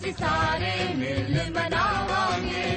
ਅਸੀਂ ਸਾਰੇ ਮਿਲ ਮਨਾਵਾਂਗੇ।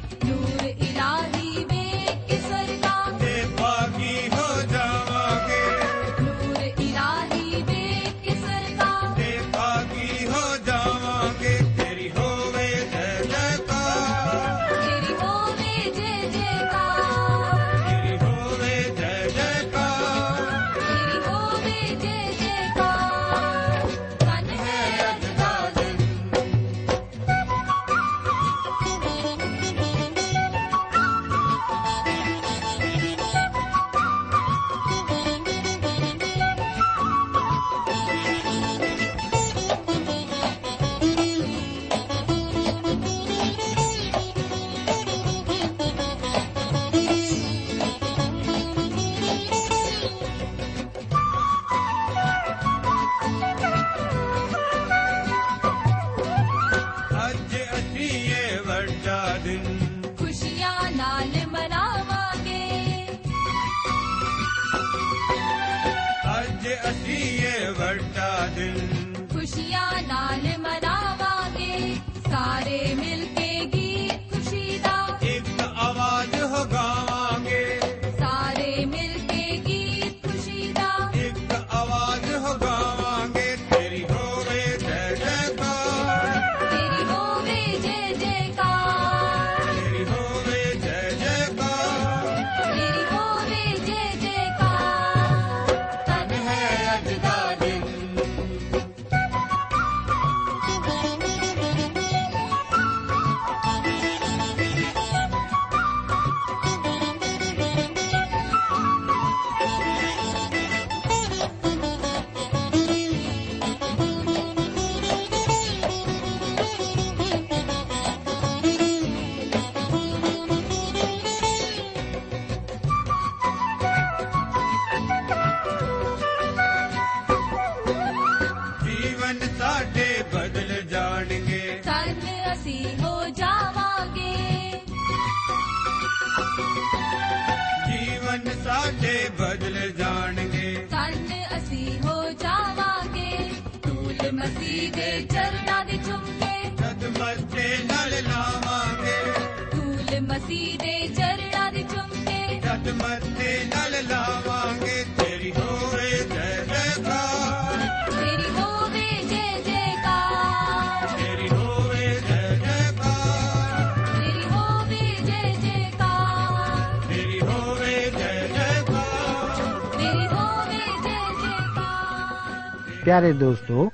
ਹੱਥ ਮੱਥੇ ਨਾਲ ਲਾਵਾਂਗੇ। ਤੇਰੀ ਹੋਵੇ ਜੈ ਜੈਕਾਰ। ਤੇਰੀ ਹੋਵੇ ਜੈ ਜੈਕਾਰ। ਤੇਰੀ ਹੋਵੇ ਜੈ ਜੈਕਾਰ। ਤੇਰੀ ਹੋਵੇ ਜੈ ਜੈਕਾਰ। ਤੇਰੀ ਹੋਵੇ ਜੈ ਜੈਕਾਰ। ਤੇਰੀ ਹੋਵੇ ਜੈ ਜੈਕਾਰ। ਪਿਆਰੇ ਦੋਸਤੋ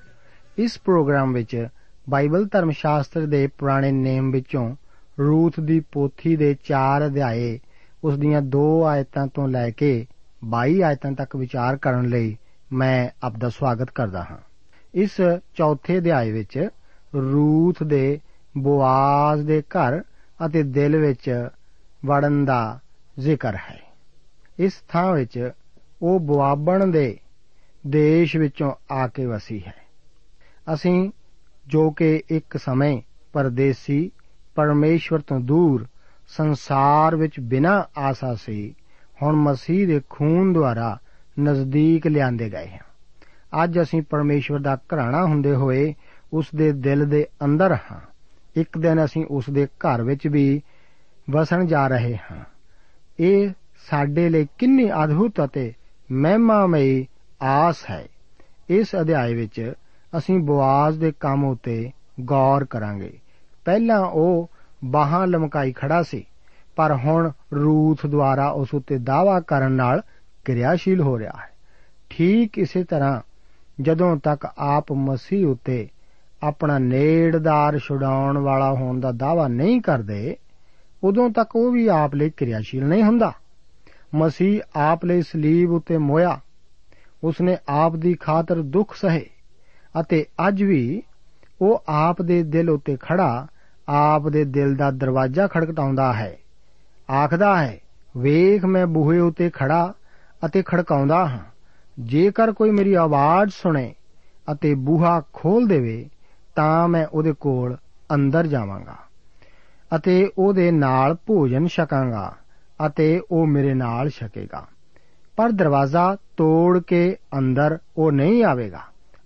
ਇਸ ਪ੍ਰੋਗਰਾਮ ਵਿੱਚ ਬਾਈਬਲ ਧਰਮ ਸ਼ਾਸਤਰ ਦੇ ਪੁਰਾਣੇ ਨੇਮ ਵਿੱਚੋਂ ਰੂਥ ਦੀ ਪੋਥੀ ਦੇ 4 ਅਧਿਆਏ ਉਸ ਦੀਆਂ 2 ਆਇਤਾਂ ਤੋਂ ਲੈ ਕੇ 22 ਆਇਤਾਂ ਤੱਕ ਵਿਚਾਰ ਕਰਨ ਲਈ ਮੈਂ ਆਪ ਦਾ ਸਵਾਗਤ ਕਰਦਾ ਹਾਂ। ਇਸ ਚੌਥੇ ਅਧਿਆਏ ਵਿੱਚ ਰੂਥ ਦੇ, ਬੋਆਜ਼ ਦੇ ਘਰ ਅਤੇ ਦਿਲ ਵਿੱਚ ਵੜਨ ਦਾ ਜ਼ਿਕਰ ਹੈ। ਇਸ ਥਾਂ ਵਿੱਚ ਉਹ ਬੁਆਬਣ ਦੇ ਦੇਸ਼ ਵਿੱਚੋਂ ਆ ਕੇ ਵਸੀ ਹੈ। ਅਸੀਂ ਜੋ ਕਿ ਇੱਕ ਸਮੇਂ ਪਰਦੇਸੀ ਪਰਮੇਸ਼ਵਰ ਤੋਂ ਦੂਰ ਸੰਸਾਰ ਵਿੱਚ ਬਿਨਾਂ ਆਸਾ ਸੀ, ਹੁਣ ਮਸੀਹ ਦੇ ਖੂਨ ਦੁਆਰਾ ਨਜ਼ਦੀਕ ਲਿਆਂਦੇ ਗਏ ਹਾਂ। ਅੱਜ ਅਸੀਂ ਪਰਮੇਸ਼ਵਰ ਦਾ ਘਰਾਣਾ ਹੁੰਦੇ ਹੋਏ ਉਸ ਦੇ ਦਿਲ ਦੇ ਅੰਦਰ ਹਾਂ। ਇੱਕ ਦਿਨ ਅਸੀਂ ਉਸ ਦੇ ਘਰ ਵਿੱਚ ਵੀ ਵਸਣ ਜਾ ਰਹੇ ਹਾਂ। ਇਹ ਸਾਡੇ ਲਈ ਕਿੰਨੀ ਅਦਭੁਤ ਅਤੇ ਮਹਿਮਾਮਈ ਆਸ ਹੈ। ਇਸ ਅਧਿਆਇ ਵਿੱਚ ਅਸੀਂ ਬਵਾਜ਼ ਦੇ ਕੰਮ ਉਤੇ ਗੌਰ ਕਰਾਂਗੇ। ਪਹਿਲਾਂ ਉਹ ਬਾਹਾਂ ਲਮਕਾਈ ਖੜਾ ਸੀ। ਪਰ ਹੁਣ ਰੂਥ ਦੁਆਰਾ ਉਸ ਉਤੇ ਦਾਵਾ ਕਰਨ ਨਾਲ ਕਿਰਿਆਸ਼ੀਲ ਹੋ ਰਿਹਾ ਹੈ। ਠੀਕ ਇਸੇ ਤਰ੍ਹਾਂ ਜਦੋਂ ਤੱਕ ਆਪ ਮਸੀਹ ਉਤੇ ਆਪਣਾ ਨੇੜਦਾਰ ਛੁਡਾਉਣ ਵਾਲਾ ਹੋਣ ਦਾ ਦਾਵਾ ਨਹੀਂ ਕਰਦੇ, ਉਦੋਂ ਤੱਕ ਉਹ ਵੀ ਆਪ ਲਈ ਕਿਰਿਆਸ਼ੀਲ ਨਹੀਂ ਹੁੰਦਾ। ਮਸੀਹ ਆਪ ਲਈ ਸਲੀਬ ਉਤੇ ਮੋਇਆ। ਉਸਨੇ ਆਪ ਦੀ ਖਾਤਰ ਦੁੱਖ ਸਹੇ ਅਤੇ ਅੱਜ ਵੀ ਉਹ ਆਪ ਦੇ ਦਿਲ ਉਤੇ ਖੜਾ ਆਪ ਦੇ ਦਿਲ ਦਾ ਦਰਵਾਜ਼ਾ ਖੜਕਟਾਉਂਦਾ ਹੈ। ਆਖਦਾ ਹੈ, ਵੇਖ ਮੈਂ ਬੂਹੇ ਉਤੇ ਖੜਾ ਅਤੇ ਖੜਕਾਉਂਦਾ ਹਾਂ। ਜੇਕਰ ਕੋਈ ਮੇਰੀ ਆਵਾਜ਼ ਸੁਣੇ ਅਤੇ ਬੂਹਾ ਖੋਲ ਦੇਵੇ, ਤਾਂ ਮੈਂ ਉਹਦੇ ਕੋਲ ਅੰਦਰ ਜਾਵਾਂਗਾ ਅਤੇ ਉਹਦੇ ਨਾਲ ਭੋਜਨ ਛਕਾਂਗਾ ਅਤੇ ਉਹ ਮੇਰੇ ਨਾਲ ਛਕੇਗਾ। ਪਰ ਦਰਵਾਜ਼ਾ ਤੋੜ ਕੇ ਅੰਦਰ ਉਹ ਨਹੀਂ ਆਵੇਗਾ।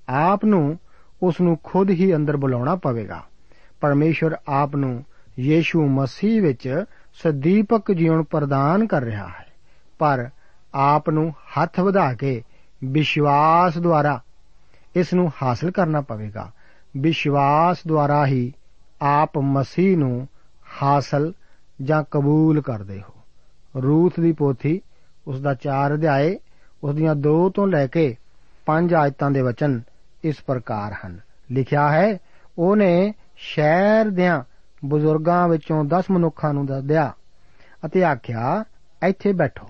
ਆਪ ਨੂੰ ਉਸ ਨੂੰ ਖੁਦ ਹੀ ਅੰਦਰ ਬੁਲਾਉਣਾ ਪਵੇਗਾ। ਪਰਮੇਸ਼ਵਰ ਆਪ ਨੂੰ ਯੀਸ਼ੂ ਮਸੀਹ ਵਿੱਚ ਸਦੀਪਕ ਜੀਵਨ ਪ੍ਰਦਾਨ ਕਰ ਰਿਹਾ ਹੈ। ਪਰ ਆਪ ਨੂੰ ਹੱਥ ਵਧਾ ਕੇ ਵਿਸ਼ਵਾਸ ਦੁਆਰਾ ਇਸ ਨੂੰ ਹਾਸਲ ਕਰਨਾ ਪਵੇਗਾ। ਵਿਸ਼ਵਾਸ ਦੁਆਰਾ ਹੀ ਆਪ ਮਸੀਹ ਨੂੰ ਹਾਸਲ ਜਾਂ ਕਬੂਲ ਕਰਦੇ ਹੋ। ਰੂਥ ਦੀ ਪੋਥੀ, ਉਸ ਦਾ 4 ਅਧਿਆਏ, ਉਸ ਦੀਆਂ 2 ਤੋਂ ਲੈ ਕੇ 5 ਆਇਤਾਂ ਦੇ ਵਚਨ ਇਸ ਪ੍ਰਕਾਰ ਹਨ। ਲਿਖਿਆ ਹੈ, ਉਹਨੇ ਸ਼ਹਿਰ ਦਿਆਂ ਬਜ਼ੁਰਗਾਂ ਵਿੱਚੋਂ 10 ਮਨੁੱਖਾਂ ਨੂੰ ਦੱਸਿਆ ਅਤੇ ਆਖਿਆ, ਇੱਥੇ ਬੈਠੋ।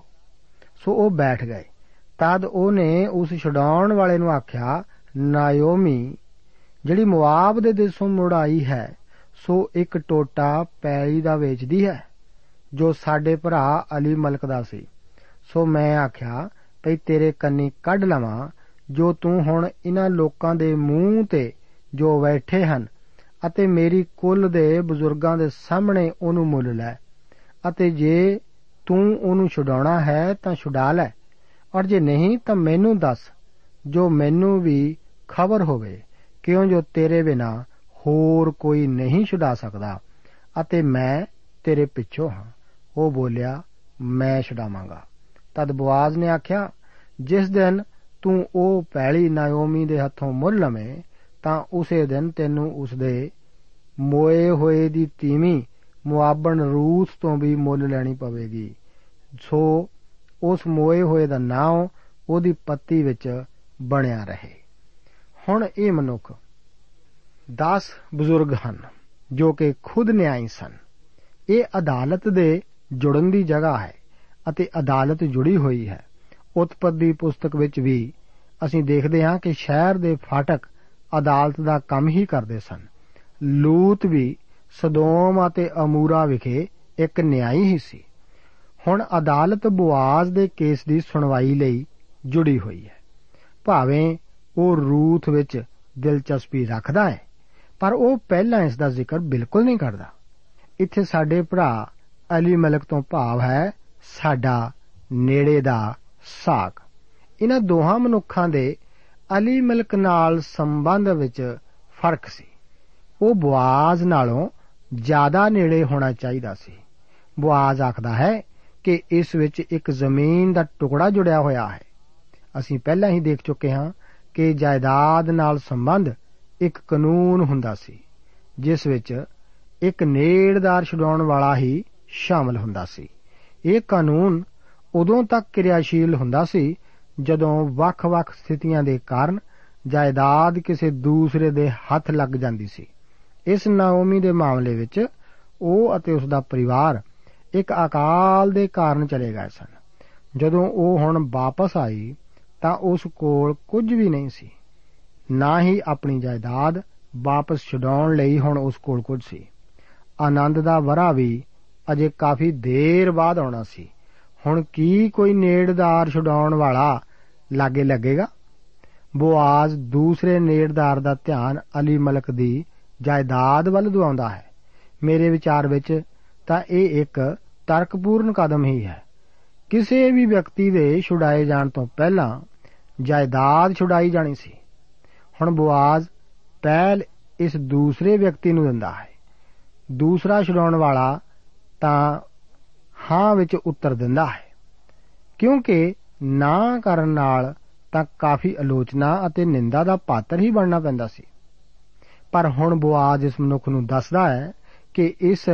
ਸੋ ਉਹ ਬੈਠ ਗਏ। ਤਦ ਉਹਨੇ ਉਸ ਛਡਾਉਣ ਵਾਲੇ ਨੂੰ ਆਖਿਆ, ਨਾਇਓਮੀ, ਜਿਹੜੀ ਮੁਆਬ ਦੇ ਦੇਸ਼ੋਂ ਮੁੜ ਆਈ ਹੈ, ਸੋ ਇੱਕ ਟੋਟਾ ਪੈਲੀ ਦਾ ਵੇਚਦੀ ਹੈ, ਜੋ ਸਾਡੇ ਭਰਾ ਅਲੀ ਮਲਕ ਦਾ ਸੀ। ਸੋ ਮੈਂ ਆਖਿਆ, ਭਈ ਤੇਰੇ ਕੰਨੀ ਕੱਢ ਲਵਾਂ, ਜੋ ਤੂੰ ਹੁਣ ਇਹਨਾਂ ਲੋਕਾਂ ਦੇ ਮੂੰਹ ਤੇ ਜੋ ਬੈਠੇ ਹਨ ਅਤੇ ਮੇਰੀ ਕੁੱਲ ਦੇ ਬਜ਼ੁਰਗਾਂ ਦੇ ਸਾਹਮਣੇ ਉਹਨੂੰ ਮੁੱਲ ਲੈ। ਅਤੇ ਜੇ ਤੂੰ ਉਹਨੂੰ ਛੁਡਾਉਣਾ ਹੈ ਤਾਂ ਛੁਡਾ ਲੈ। ਔਰ ਜੇ ਨਹੀਂ ਤਾਂ ਮੈਨੂੰ ਦੱਸ, ਜੋ ਮੈਨੂੰ ਵੀ ਖਬਰ ਹੋਵੇ, ਕਿਉਂ ਜੋ ਤੇਰੇ ਬਿਨਾ ਹੋਰ ਕੋਈ ਨਹੀਂ ਛੁਡਾ ਸਕਦਾ। ਅਤੇ ਮੈਂ ਤੇਰੇ ਪਿੱਛੋਂ ਹਾਂ। ਉਹ ਬੋਲਿਆ, ਮੈਂ ਛਡਾਵਾਂਗਾ। ਤਦ ਬਵਾਜ਼ ਨੇ ਆਖਿਆ, ਜਿਸ ਦਿਨ ਤੂੰ ਉਹ ਪੈਲੀ ਨਾਇਓਮੀ ਦੇ ਹੱਥੋਂ ਮੁੱਲ ਲਵੇਂ ਤਾਂ ਉਸੇ ਦਿਨ ਤੈਨੂੰ ਉਸਦੇ ਮੋਏ ਹੋਏ ਦੀ ਤੀਵੀਂ ਮੁਆਬਣ ਰੂਸ ਤੋਂ ਵੀ ਮੁੱਲ ਲੈਣੀ ਪਵੇਗੀ। ਸੋ ਉਸ ਮੋਏ ਹੋਏ ਦਾ ਨਾਮ ਉਹਦੀ ਪੱਤੀ ਵਿੱਚ ਬਣਿਆ ਰਹੇ। ਹੁਣ ਇਹ ਮਨੁੱਖ 10 ਬਜ਼ੁਰਗ ਹਨ ਜੋ ਕਿ ਖੁਦ ਨਿਆਈ ਸਨ। ਇਹ ਅਦਾਲਤ ਦੇ ਜੁੜਨ ਦੀ ਜਗ੍ਹਾ ਹੈ ਅਤੇ ਅਦਾਲਤ ਜੁੜੀ ਹੋਈ ਹੈ। ਉਤਪਤ ਦੀ ਪੁਸਤਕ ਵਿੱਚ ਵੀ ਅਸੀਂ ਦੇਖਦੇ ਹਾਂ ਕਿ ਸ਼ਹਿਰ ਦੇ ਫਾਟਕ ਅਦਾਲਤ ਦਾ ਕੰਮ ਹੀ ਕਰਦੇ ਸਨ। ਲੂਤ ਵੀ ਸਦੋਮ ਅਤੇ ਅਮੂਰਾ ਵਿਖੇ ਇੱਕ ਨਿਆਈ ਹੀ ਸੀ। ਹੁਣ ਅਦਾਲਤ ਬੁਆਜ਼ ਦੇ ਕੇਸ ਦੀ ਸੁਣਵਾਈ ਲਈ ਜੁੜੀ ਹੋਈ ਹੈ। ਭਾਵੇਂ ਉਹ ਰੂਥ ਵਿੱਚ ਦਿਲਚਸਪੀ ਰੱਖਦਾ ਹੈ, ਪਰ ਉਹ ਪਹਿਲਾਂ ਇਸ ਦਾ ਜ਼ਿਕਰ ਬਿਲਕੁਲ ਨਹੀਂ ਕਰਦਾ। ਇੱਥੇ ਸਾਡੇ ਭਰਾ ਅਲੀ ਮਲਕ ਤੋਂ ਭਾਵ ਹੈ, ਸਾਡਾ ਨੇੜੇ ਦਾ ਸਾਖ ਇਹਨਾਂ ਦੋਹਾਂ ਮਨੁੱਖਾਂ ਦੇ ਅਲੀ ਮਲਕ ਨਾਲ ਸੰਬੰਧ ਵਿੱਚ ਫ਼ਰਕ ਸੀ। ਉਹ ਬੁਆਜ਼ ਨਾਲੋਂ ਜ਼ਿਆਦਾ ਨੇੜੇ ਹੋਣਾ ਚਾਹੀਦਾ ਸੀ। ਬੁਆਜ਼ ਆਖਦਾ ਹੈ ਕਿ ਇਸ ਵਿੱਚ ਇੱਕ ਜ਼ਮੀਨ ਦਾ ਟੁਕੜਾ ਜੁੜਿਆ ਹੋਇਆ ਹੈ। ਅਸੀਂ ਪਹਿਲਾਂ ਹੀ ਦੇਖ ਚੁੱਕੇ ਹਾਂ ਕਿ ਜਾਇਦਾਦ ਨਾਲ ਸੰਬੰਧ ਇੱਕ ਕਾਨੂੰਨ ਹੁੰਦਾ ਸੀ, ਜਿਸ ਵਿੱਚ ਇੱਕ ਨੇੜਦਾਰ ਛਡਾਉਣ ਵਾਲਾ ਹੀ ਸ਼ਾਮਲ ਹੁੰਦਾ ਸੀ। ਇਹ ਕਾਨੂੰਨ ਉਦੋਂ ਤੱਕ ਕਿਰਿਆਸ਼ੀਲ ਹੁੰਦਾ ਸੀ ਜਦੋਂ ਵੱਖ-ਵੱਖ ਸਥਿਤੀਆਂ ਦੇ ਕਾਰਨ ਜਾਇਦਾਦ ਕਿਸੇ ਦੂਸਰੇ ਦੇ ਹੱਥ ਲੱਗ ਜਾਂਦੀ ਸੀ। ਇਸ ਨਾਓਮੀ ਦੇ ਮਾਮਲੇ ਵਿੱਚ ਉਹ ਅਤੇ ਉਸ ਦਾ ਪਰਿਵਾਰ ਇੱਕ ਅਕਾਲ ਦੇ ਕਾਰਨ ਚਲੇ ਗਏ ਸਨ। ਜਦੋਂ ਉਹ ਹੁਣ ਵਾਪਸ ਆਈ ਤਾਂ ਉਸ ਕੋਲ ਕੁਝ ਵੀ ਨਹੀਂ ਸੀ। ਨਾ ਹੀ ਆਪਣੀ ਜਾਇਦਾਦ ਵਾਪਸ ਛਡਾਉਣ ਲਈ ਹੁਣ ਉਸ ਕੋਲ ਕੁਝ ਸੀ। ਆਨੰਦ ਦਾ ਵਰਾ ਵੀ ਅਜੇ ਕਾਫੀ ਦੇਰ ਬਾਅਦ ਆਉਣਾ ਸੀ। ਹੁਣ ਕੀ ਕੋਈ ਨੇੜਦਾਰ ਛਡਾਉਣ ਵਾਲਾ ਲਾਗੇ ਲੱਗੇਗਾ। ਬੋਆਜ਼ ਦੂਸਰੇ ਨੇੜਦਾਰ ਦਾ ਧਿਆਨ ਅਲੀ ਮਲਕ ਦੀ ਜਾਇਦਾਦ ਵੱਲ ਦਵਾਉਂਦਾ ਹੈ। ਮੇਰੇ ਵਿਚਾਰ ਵਿੱਚ ਤਾਂ ਇਹ ਇੱਕ ਤਰਕਪੂਰਨ ਕਦਮ ਹੀ ਹੈ। ਕਿਸੇ ਵੀ ਵਿਅਕਤੀ ਦੇ ਛੁਡਾਏ ਜਾਣ ਤੋਂ ਪਹਿਲਾਂ ਜਾਇਦਾਦ ਛੁਡਾਈ ਜਾਣੀ ਸੀ। ਹੁਣ ਬਵਾਜ਼ ਪਹਿਲ ਇਸ ਦੂਸਰੇ ਵਿਅਕਤੀ ਨੂੰ ਦਿੰਦਾ ਹੈ। ਦੂਸਰਾ ਛੁਡਾਉਣ ਵਾਲਾ ਤਾਂ ਹਾਂ ਵਿੱਚ ਉੱਤਰ ਦਿੰਦਾ ਹੈ। ਕਿਉਂਕਿ ਨਾ ਕਰਨ ਨਾਲ ਤਾਂ ਕਾਫੀ ਆਲੋਚਨਾ ਅਤੇ ਨਿੰਦਾ ਦਾ ਪਾਤਰ ਹੀ ਬਣਨਾ ਪੈਂਦਾ ਸੀ। ਪਰ ਹੁਣ ਬਵਾਜ਼ ਇਸ ਮਨੁੱਖ ਨੂੰ ਦੱਸਦਾ ਹੈ ਕਿ ਇਸ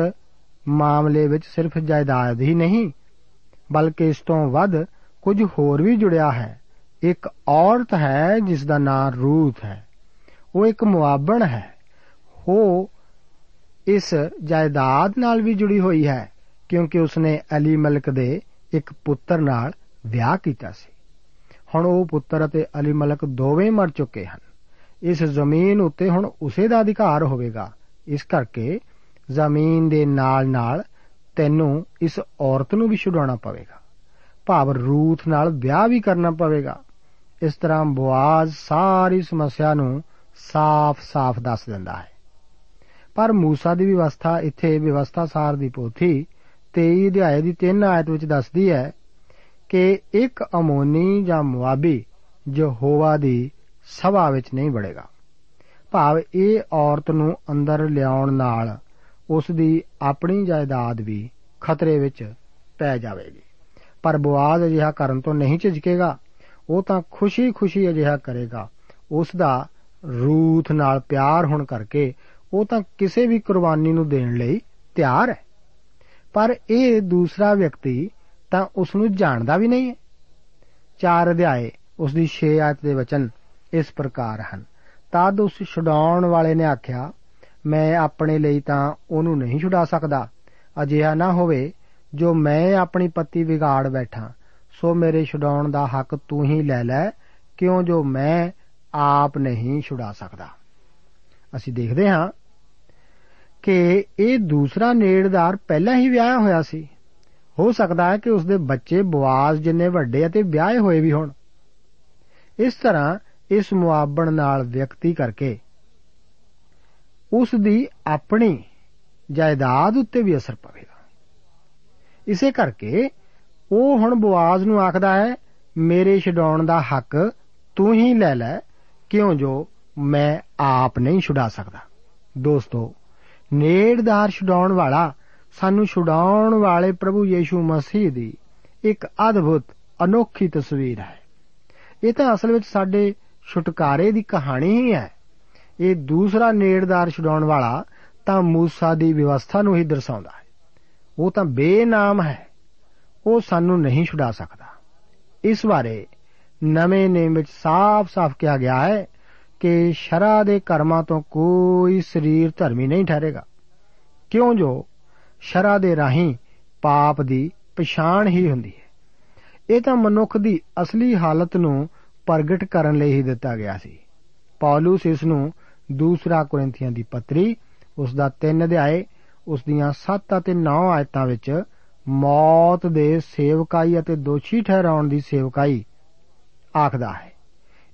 ਮਾਮਲੇ ਵਿੱਚ ਸਿਰਫ ਜਾਇਦਾਦ ਹੀ ਨਹੀਂ, ਬਲਕਿ ਇਸ ਤੋਂ ਵੱਧ ਕੁਝ ਹੋਰ ਵੀ ਜੁੜਿਆ ਹੈ। ਇੱਕ ਔਰਤ ਹੈ ਜਿਸ ਦਾ ਨਾਮ ਰੂਥ ਹੈ। ਉਹ ਇੱਕ ਮੁਆਬਣ ਹੈ। ਉਹ ਇਸ ਜਾਇਦਾਦ ਨਾਲ ਵੀ ਜੁੜੀ ਹੋਈ ਹੈ, ਕਿਉਂਕਿ ਉਸਨੇ ਅਲੀ ਮਲਕ ਦੇ ਇੱਕ ਪੁੱਤਰ ਨਾਲ ਵਿਆਹ ਕੀਤਾ ਸੀ ਹੁਣ ਉਹ ਪੁੱਤਰ ਅਤੇ ਅਲੀ ਮਲਕ ਦੋਵੇਂ ਮਰ ਚੁੱਕੇ ਹਨ ਇਸ ਜ਼ਮੀਨ ਉੱਤੇ ਹੁਣ ਉਸੇ ਦਾ ਅਧਿਕਾਰ ਹੋਵੇਗਾ ਇਸ ਕਰਕੇ ਜ਼ਮੀਨ ਦੇ ਨਾਲ-ਨਾਲ ਤੈਨੂੰ ਇਸ ਔਰਤ ਨੂੰ ਵੀ ਛੁਡਾਉਣਾ ਪਵੇਗਾ ਭਾਵ ਰੂਥ ਨਾਲ ਵਿਆਹ ਵੀ ਕਰਨਾ ਪਵੇਗਾ ਇਸ ਤਰ੍ਹਾਂ ਬਵਾਜ਼ ਸਾਰੀ ਸਮੱਸਿਆ ਨੂੰ ਸਾਫ਼-ਸਾਫ਼ ਦੱਸ ਦਿੰਦਾ ਹੈ ਪਰ موسی ਦੀ ਵਿਵਸਥਾ ਇੱਥੇ ਵਿਵਸਥਾ ਸਾਰ ਦੀ ਪੋਥੀ 23 ਅਧਿਆਏ ਦੀ 3 ਆਇਤ ਵਿੱਚ ਦੱਸਦੀ ਹੈ ਕਿ ਇੱਕ ਅਮੋਨੀ ਜਾਂ ਮੁਆਬੀ ਯਹੋਵਾ ਦੀ ਸਭਾ ਵਿੱਚ ਨਹੀਂ ਵੜੇਗਾ। ਭਾਵ ਇਹ ਔਰਤ ਨੂੰ ਅੰਦਰ ਲਿਆਉਣ ਨਾਲ ਉਸ ਦੀ ਆਪਣੀ ਜਾਇਦਾਦ ਵੀ ਖਤਰੇ ਵਿੱਚ ਪੈ ਜਾਵੇਗੀ। ਪਰ ਬਵਾਜ਼ ਅਜਿਹਾ ਕਰਨ ਤੋਂ ਨਹੀਂ ਝਿਜਕੇਗਾ, ਉਹ ਤਾਂ ਖੁਸ਼ੀ-ਖੁਸ਼ੀ ਅਜਿਹਾ ਕਰੇਗਾ। ਉਸ ਦਾ ਰੂਥ ਨਾਲ ਪਿਆਰ ਹੋਣ ਕਰਕੇ ਉਹ ਤਾਂ ਕਿਸੇ ਵੀ ਕੁਰਬਾਨੀ ਨੂੰ ਦੇਣ ਲਈ ਤਿਆਰ ਹੈ। ਪਰ ਇਹ ਦੂਸਰਾ ਵਿਅਕਤੀ ਤਾਂ ਉਸ ਨੂੰ ਜਾਣਦਾ ਵੀ ਨਹੀਂ ਹੈ। ਚਾਰ ਅਧਿਆਏ ਉਸ ਦੀ 6 ਆਇਤ ਦੇ ਵਚਨ ਇਸ ਪ੍ਰਕਾਰ ਹਨ। ਤਦ ਉਸ ਛਡਾਉਣ ਵਾਲੇ ਨੇ ਆਖਿਆ, ਮੈਂ ਆਪਣੇ ਲਈ ਤਾਂ ਉਹਨੂੰ ਨਹੀਂ ਛੁਡਾ ਸਕਦਾ। ਅਜਿਹਾ ਨਾ ਹੋਵੇ, ਜੋ ਮੈਂ ਆਪਣੀ ਪੱਤੀ ਵਿਗਾੜ ਬੈਠਾ, ਸੋ ਮੇਰੇ ਛੁਡਾਉਣ ਦਾ ਹੱਕ ਤੂੰ ਹੀ ਲੈ ਲੈ, ਕਿਉਂ ਜੋ ਮੈਂ ਆਪ ਨਹੀਂ ਛੁਡਾ ਸਕਦਾ? ਅਸੀਂ ਦੇਖਦੇ ਹਾਂ ਕਿ ਇਹ ਦੂਸਰਾ ਨੇੜਦਾਰ ਪਹਿਲਾਂ ਹੀ ਵਿਆਹਿਆ ਹੋਇਆ ਸੀ। ਹੋ ਸਕਦਾ ਹੈ ਕਿ ਉਸ ਦੇ ਬੱਚੇ ਬਵਾਜ਼ ਜਿੰਨੇ ਵੱਡੇ ਅਤੇ ਵਿਆਹੇ ਹੋਏ ਵੀ ਹੋਣ। ਇਸ ਤਰ੍ਹਾਂ ਇਸ ਮੁਆਬਣ ਨਾਲ ਵਿਅਕਤੀ ਕਰਕੇ ਉਸ ਦੀ ਆਪਣੀ ਜਾਇਦਾਦ ਉੱਤੇ ਵੀ ਅਸਰ ਪਵੇਗਾ। ਇਸੇ ਕਰਕੇ ਉਹ ਹੁਣ ਬਵਾਜ਼ ਨੂੰ ਆਖਦਾ ਹੈ, ਮੇਰੇ ਛਡਾਉਣ ਦਾ ਹੱਕ ਤੂੰ ਹੀ ਲੈ ਲੈ, ਕਿਉਂ ਜੋ ਮੈਂ ਆਪ ਨਹੀਂ ਛੁਡਾ ਸਕਦਾ। ਦੋਸਤੋ, ਨੇੜਦਾਰ ਛਡਾਉਣ ਵਾਲਾ ਸਾਨੂੰ ਛੁਡਾਉਣ ਵਾਲੇ ਪ੍ਰਭੂ ਯੀਸ਼ੂ ਮਸੀਹ ਦੀ ਇੱਕ ਅਦਭੁਤ, ਅਨੋਖੀ ਤਸਵੀਰ ਹੈ। ਇਹ ਤਾਂ ਅਸਲ ਵਿੱਚ ਸਾਡੇ ਛੁਟਕਾਰੇ ਦੀ ਕਹਾਣੀ ਹੀ ਹੈ। ਇਹ ਦੂਸਰਾ ਨੇੜਦਾਰ ਛੁਡਾਉਣ ਵਾਲਾ ਤਾਂ ਮੂਸਾ ਦੀ ਵਿਵਸਥਾ ਨੂੰ ਹੀ ਦਰਸਾਉਂਦਾ ਹੈ। ਉਹ ਤਾਂ ਬੇਨਾਮ ਹੈ। ਉਹ ਸਾਨੂੰ ਨਹੀਂ ਛੁਡਾ ਸਕਦਾ। ਇਸ ਬਾਰੇ ਨਵੇਂ ਨੇਮ ਵਿੱਚ ਸਾਫ਼-ਸਾਫ਼ ਕਿਹਾ ਗਿਆ ਹੈ ਕਿ ਸ਼ਰਾ ਦੇ ਕਰਮਾਂ ਤੋਂ ਕੋਈ ਸਰੀਰ ਧਰਮੀ ਨਹੀਂ ਠਹਿਰੇਗਾ। ਕਿਉਂ ਜੋ ਸ਼ਰਾ ਦੇ ਰਾਹੀਂ ਪਾਪ ਦੀ ਪਛਾਣ ਹੀ ਹੁੰਦੀ ਹੈ। ਇਹ ਤਾਂ ਮਨੁੱਖ ਦੀ ਅਸਲੀ ਹਾਲਤ ਨੂੰ ਪ੍ਰਗਟ ਕਰਨ ਲਈ ਹੀ ਦਿੱਤਾ ਗਿਆ ਸੀ। ਪੌਲਸ ਇਸ ਨੂੰ ਦੂਸਰਾ ਕੋਰਿੰਥੀਆਂ ਦੀ ਪੱਤਰੀ, ਉਸ ਦਾ 3 ਅਧਿਆਏ, ਉਸ ਦੀਆਂ 7 ਅਤੇ 9 ਆਇਤਾਂ ਵਿੱਚ ਮੌਤ ਦੇ ਸੇਵਕਾਈ ਅਤੇ ਦੋਸ਼ੀ ਠਹਿਰਾਉਣ ਦੀ ਸੇਵਕਾਈ ਆਖਦਾ ਹੈ।